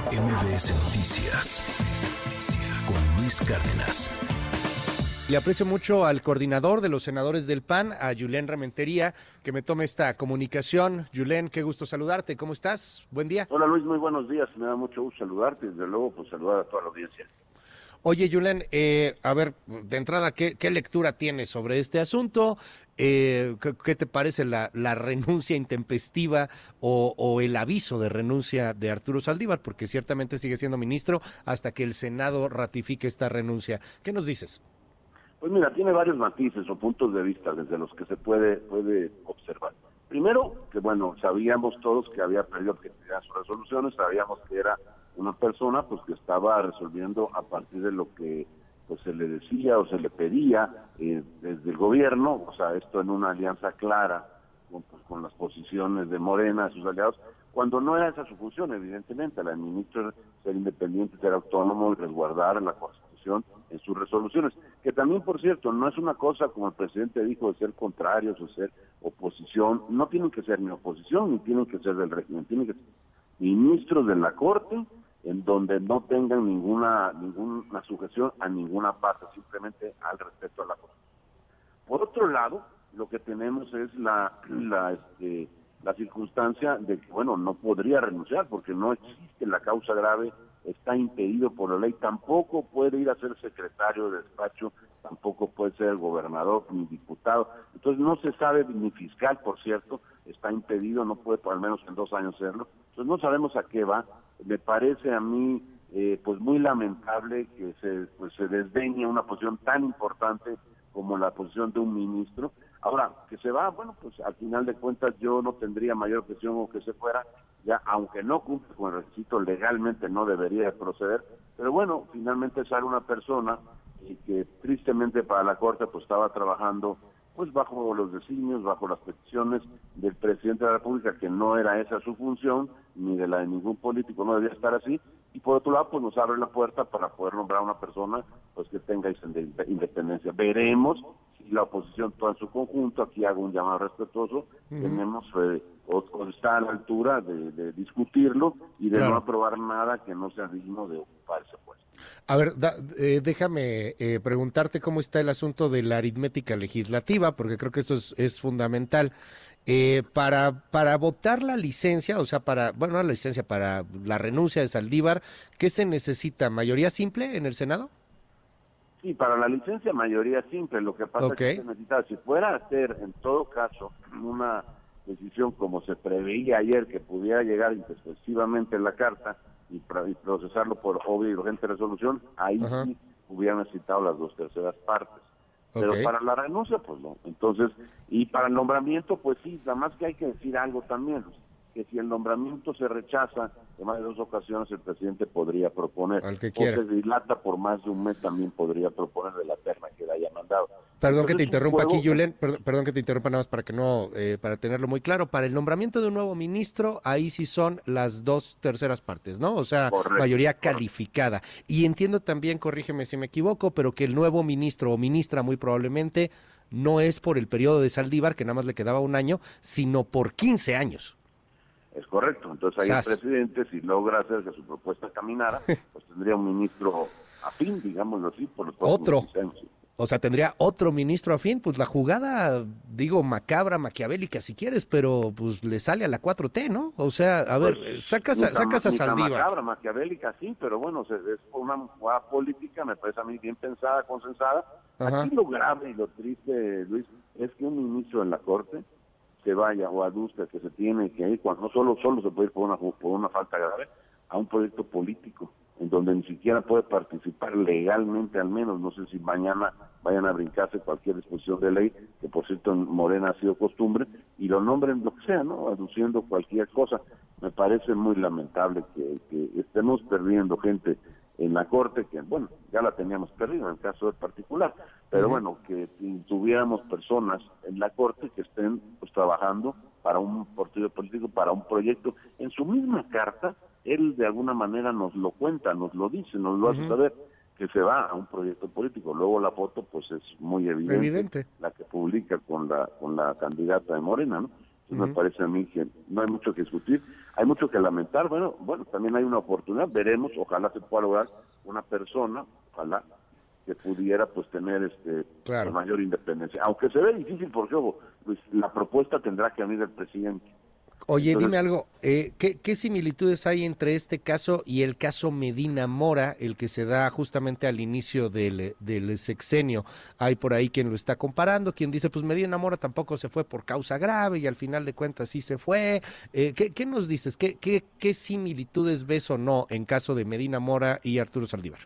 MBS Noticias con Luis Cárdenas. Le aprecio mucho al coordinador de los senadores del PAN, a Julen Ramentería, que me tome esta comunicación. Julen, qué gusto saludarte. ¿Cómo estás? Buen día. Hola Luis, muy buenos días. Me da mucho gusto saludarte y desde luego pues saludar a toda la audiencia. Oye, Julen, eh, a ver, de entrada, ¿qué, lectura tienes sobre este asunto? Eh, ¿qué, te parece la, renuncia intempestiva o, el aviso de renuncia de Arturo Saldívar? Porque ciertamente sigue siendo ministro hasta que el Senado ratifique esta renuncia. ¿Qué nos dices? Pues mira, tiene varios matices o puntos de vista desde los que se puede, puede observar. Primero, que bueno, sabíamos todos que había perdido objetividad sus resoluciones, sabíamos que era una persona pues que estaba resolviendo a partir de lo que pues se le decía o se le pedía eh, desde el gobierno, o sea, esto en una alianza clara con, pues, con las posiciones de Morena, sus aliados, cuando no era esa su función, evidentemente, la ministra ser independiente, ser autónomo y resguardar la Constitución en sus resoluciones, que también, por cierto, no es una cosa, como el presidente dijo, de ser contrarios o ser oposición, no tienen que ser ni oposición ni tienen que ser del régimen, tienen que ser ministros de la Corte en donde no tengan ninguna ninguna sujeción a ninguna parte, simplemente al respeto a la Constitución. Por otro lado, lo que tenemos es la la este, la circunstancia de que bueno no podría renunciar porque no existe la causa grave está impedido por la ley tampoco puede ir a ser secretario de despacho tampoco puede ser gobernador ni diputado. Entonces no se sabe ni fiscal por cierto está impedido no puede por al menos en dos años serlo. Entonces no sabemos a qué va. Me parece a mí eh, pues muy lamentable que se pues se desdeñe una posición tan importante como la posición de un ministro. Ahora, que se va, bueno, pues al final de cuentas yo no tendría mayor objeción o que se fuera, ya aunque no cumple con el requisito legalmente no debería proceder, pero bueno, finalmente sale una persona y que tristemente para la Corte pues estaba trabajando pues bajo los designios, bajo las peticiones del presidente de la República, que no era esa su función, ni de la de ningún político, no debía estar así, y por otro lado, pues nos abre la puerta para poder nombrar a una persona pues que tenga independencia. Veremos la oposición toda en su conjunto, aquí hago un llamado respetuoso, tenemos eh, o, está a la altura de, discutirlo y de no aprobar nada que no sea digno de ocupar ese puesto. A ver, eh, déjame eh, preguntarte cómo está el asunto de la aritmética legislativa, porque creo que eso es, fundamental. Eh, para, para votar la licencia, o sea, para, bueno, la licencia, para la renuncia de Saldívar, ¿qué se necesita? ¿Mayoría simple en el Senado? Sí, para la licencia mayoría simple. Lo que pasa es que se necesita, si fuera a ser en todo caso una decisión como se preveía ayer, que pudiera llegar intempestivamente en la carta, y, procesarlo por obvia y urgente resolución, ahí sí hubieran necesitado las dos terceras partes. Pero para la renuncia, pues no. Entonces, y para el nombramiento, pues sí, nada más que hay que decir algo también que si el nombramiento se rechaza, en más de dos ocasiones el presidente podría proponer, Al que o se dilata por más de un mes también podría proponer de la terna que le haya mandado. Perdón que te interrumpa aquí, Julen, perdón, que te interrumpa nada más para que no, eh, para tenerlo muy claro, para el nombramiento de un nuevo ministro, ahí sí son las dos terceras partes, ¿no? O sea, mayoría calificada. Y entiendo también, corrígeme si me equivoco, pero que el nuevo ministro o ministra muy probablemente no es por el periodo de Saldívar, que nada más le quedaba un año, sino por 15 años. Es correcto. Entonces ahí el presidente, si logra hacer que su propuesta caminara, pues tendría un ministro afín, digámoslo así, por los Otro. O sea, tendría otro ministro afín, pues la jugada, digo, macabra, maquiavélica si quieres, pero pues le sale a la 4T, ¿no? O sea, a ver, pues, sacas, a, sacas a Saldívar. macabra, maquiavélica sí, pero bueno, es una jugada política, me parece a mí bien pensada, consensada. Aquí lo grave y lo triste, Luis, es que un ministro en la Corte se vaya o aduzca que se tiene que ir, cuando no solo, solo se puede ir por una, por una falta grave, a un proyecto político, en donde ni siquiera puede participar legalmente al menos, no sé si mañana vayan a brincarse cualquier disposición de ley, que por cierto en Morena ha sido costumbre, y lo nombren lo que sea, ¿no? Aduciendo cualquier cosa. Me parece muy lamentable que estemos perdiendo gente en la Corte, que bueno, ya la teníamos perdida en el caso del particular, pero bueno, que tuviéramos personas en la Corte que estén pues trabajando para un partido político, para un proyecto. En su misma carta, él de alguna manera nos lo cuenta, nos lo dice, nos lo hace saber que se va a un proyecto político. Luego la foto pues es muy evidente, evidente. la que publica con la con la candidata de Morena, ¿no? Me parece a mí que no hay mucho que discutir, hay mucho que lamentar. Bueno, bueno, también hay una oportunidad, veremos, ojalá se pueda lograr una persona, ojalá que pudiera pues tener este mayor independencia. Aunque se ve difícil porque ojo, pues, la propuesta tendrá que venir del presidente. Oye, dime algo, eh, ¿qué, similitudes hay entre este caso y el caso Medina Mora, el que se da justamente al inicio del, sexenio? Hay por ahí quien lo está comparando, quien dice, pues Medina Mora tampoco se fue por causa grave y al final de cuentas sí se fue. Eh, ¿qué, nos dices? ¿Qué, ¿Qué, qué, similitudes ves o no en caso de Medina Mora y Arturo Saldívar?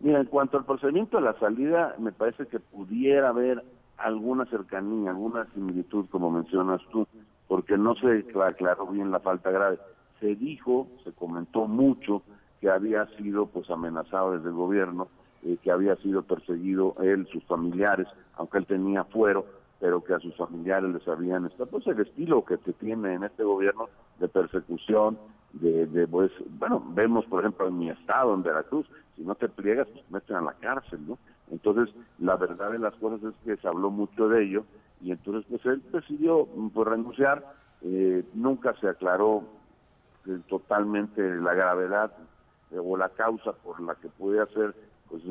Mira, en cuanto al procedimiento de la salida, me parece que pudiera haber alguna cercanía, alguna similitud, como mencionas tú porque no se aclaró bien la falta grave. Se dijo, se comentó mucho que había sido pues amenazado desde el gobierno, eh, que había sido perseguido él, sus familiares, aunque él tenía fuero, pero que a sus familiares les habían estado, pues el estilo que se tiene en este gobierno de persecución, de, de pues, bueno, vemos por ejemplo en mi estado, en Veracruz, si no te pliegas, pues meten a la cárcel, ¿no? Entonces, la verdad de las cosas es que se habló mucho de ello, y entonces pues él decidió mm, pues, renunciar, eh, nunca se aclaró eh, totalmente la gravedad eh, o la causa por la que puede hacer pues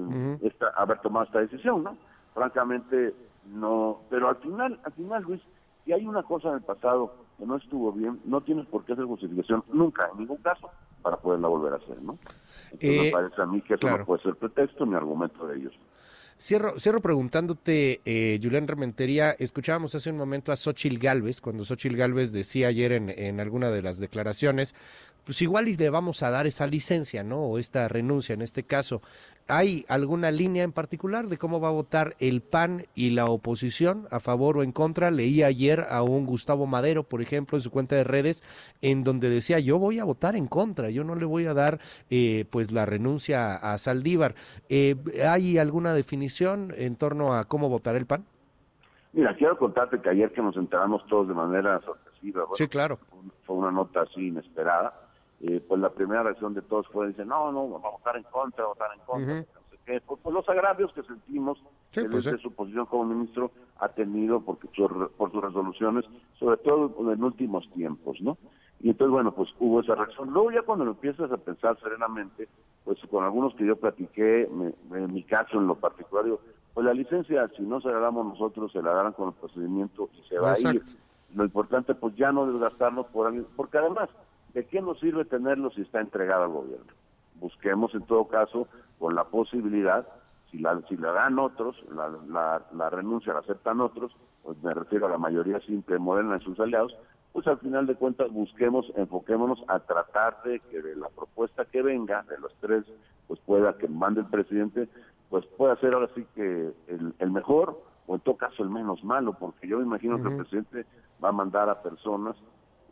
esta, haber tomado esta decisión, ¿no? Francamente no, pero al final, al final Luis, si hay una cosa en el pasado que no estuvo bien, no tienes por qué hacer justificación nunca, en ningún caso, para poderla volver a hacer, ¿no? Entonces me parece a mí que eso no puede ser pretexto ni argumento de ellos. Cierro, cierro preguntándote, eh, Julián Rementería, escuchábamos hace un momento a Xochil Gálvez, cuando Xochil Gálvez decía ayer en, en alguna de las declaraciones, pues igual y le vamos a dar esa licencia, ¿no? O esta renuncia en este caso. ¿Hay alguna línea en particular de cómo va a votar el PAN y la oposición a favor o en contra? Leí ayer a un Gustavo Madero, por ejemplo, en su cuenta de redes, en donde decía yo voy a votar en contra, yo no le voy a dar eh, pues la renuncia a Saldívar. Eh, ¿Hay alguna definición en torno a cómo votar el PAN? Mira, quiero contarte que ayer que nos enteramos todos de manera sorpresiva, sí, claro. fue una nota así inesperada eh, pues la primera reacción de todos fue, decir, no, no, vamos a votar en contra, votar en contra, no sé qué, por, los agravios que sentimos sí, pues su posición como ministro ha tenido porque por sus resoluciones, sobre todo en últimos tiempos, ¿no? Y entonces, bueno, pues hubo esa reacción. Luego ya cuando lo empiezas a pensar serenamente, pues con algunos que yo platiqué, en mi caso en lo particular, pues la licencia, si no se la damos nosotros, se la darán con el procedimiento y se va a ir. Lo importante, pues ya no desgastarnos por alguien, porque además, ¿de qué nos sirve tenerlo si está entregado al gobierno? Busquemos en todo caso con la posibilidad, si la, si la dan otros, la, la, renuncia la aceptan otros, pues me refiero a la mayoría simple Morena y sus aliados, pues al final de cuentas busquemos, enfoquémonos a tratar de que de la propuesta que venga, de los tres, pues pueda que mande el presidente, pues pueda ser ahora sí que el, mejor o en todo caso el menos malo, porque yo me imagino que el presidente va a mandar a personas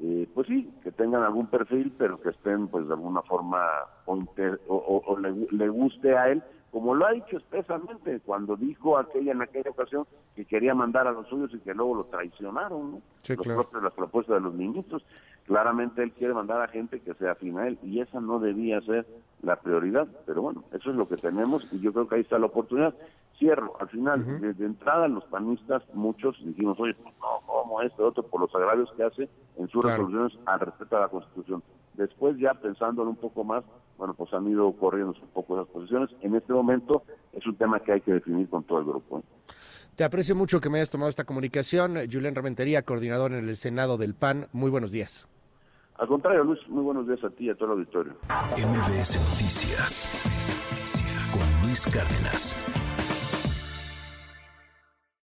eh, pues sí, que tengan algún perfil, pero que estén pues de alguna forma o, le, guste a él, como lo ha dicho expresamente cuando dijo aquella en aquella ocasión que quería mandar a los suyos y que luego lo traicionaron, ¿no? los propios, las propuestas de los ministros. Claramente él quiere mandar a gente que sea afín a él y esa no debía ser la prioridad, pero bueno, eso es lo que tenemos y yo creo que ahí está la oportunidad. Cierro, al final, desde entrada los panistas, muchos dijimos, oye, pues no, como esto, otro, por los agravios que hace en sus resoluciones al respeto a la Constitución. Después ya pensándolo un poco más, bueno, pues han ido corriendo un poco esas posiciones. En este momento es un tema que hay que definir con todo el grupo. ¿eh? Te aprecio mucho que me hayas tomado esta comunicación. Julián Rementería, coordinador en el Senado del PAN. Muy buenos días. Al contrario, Luis, muy buenos días a ti y a todo el auditorio. MBS Noticias con Luis Cárdenas.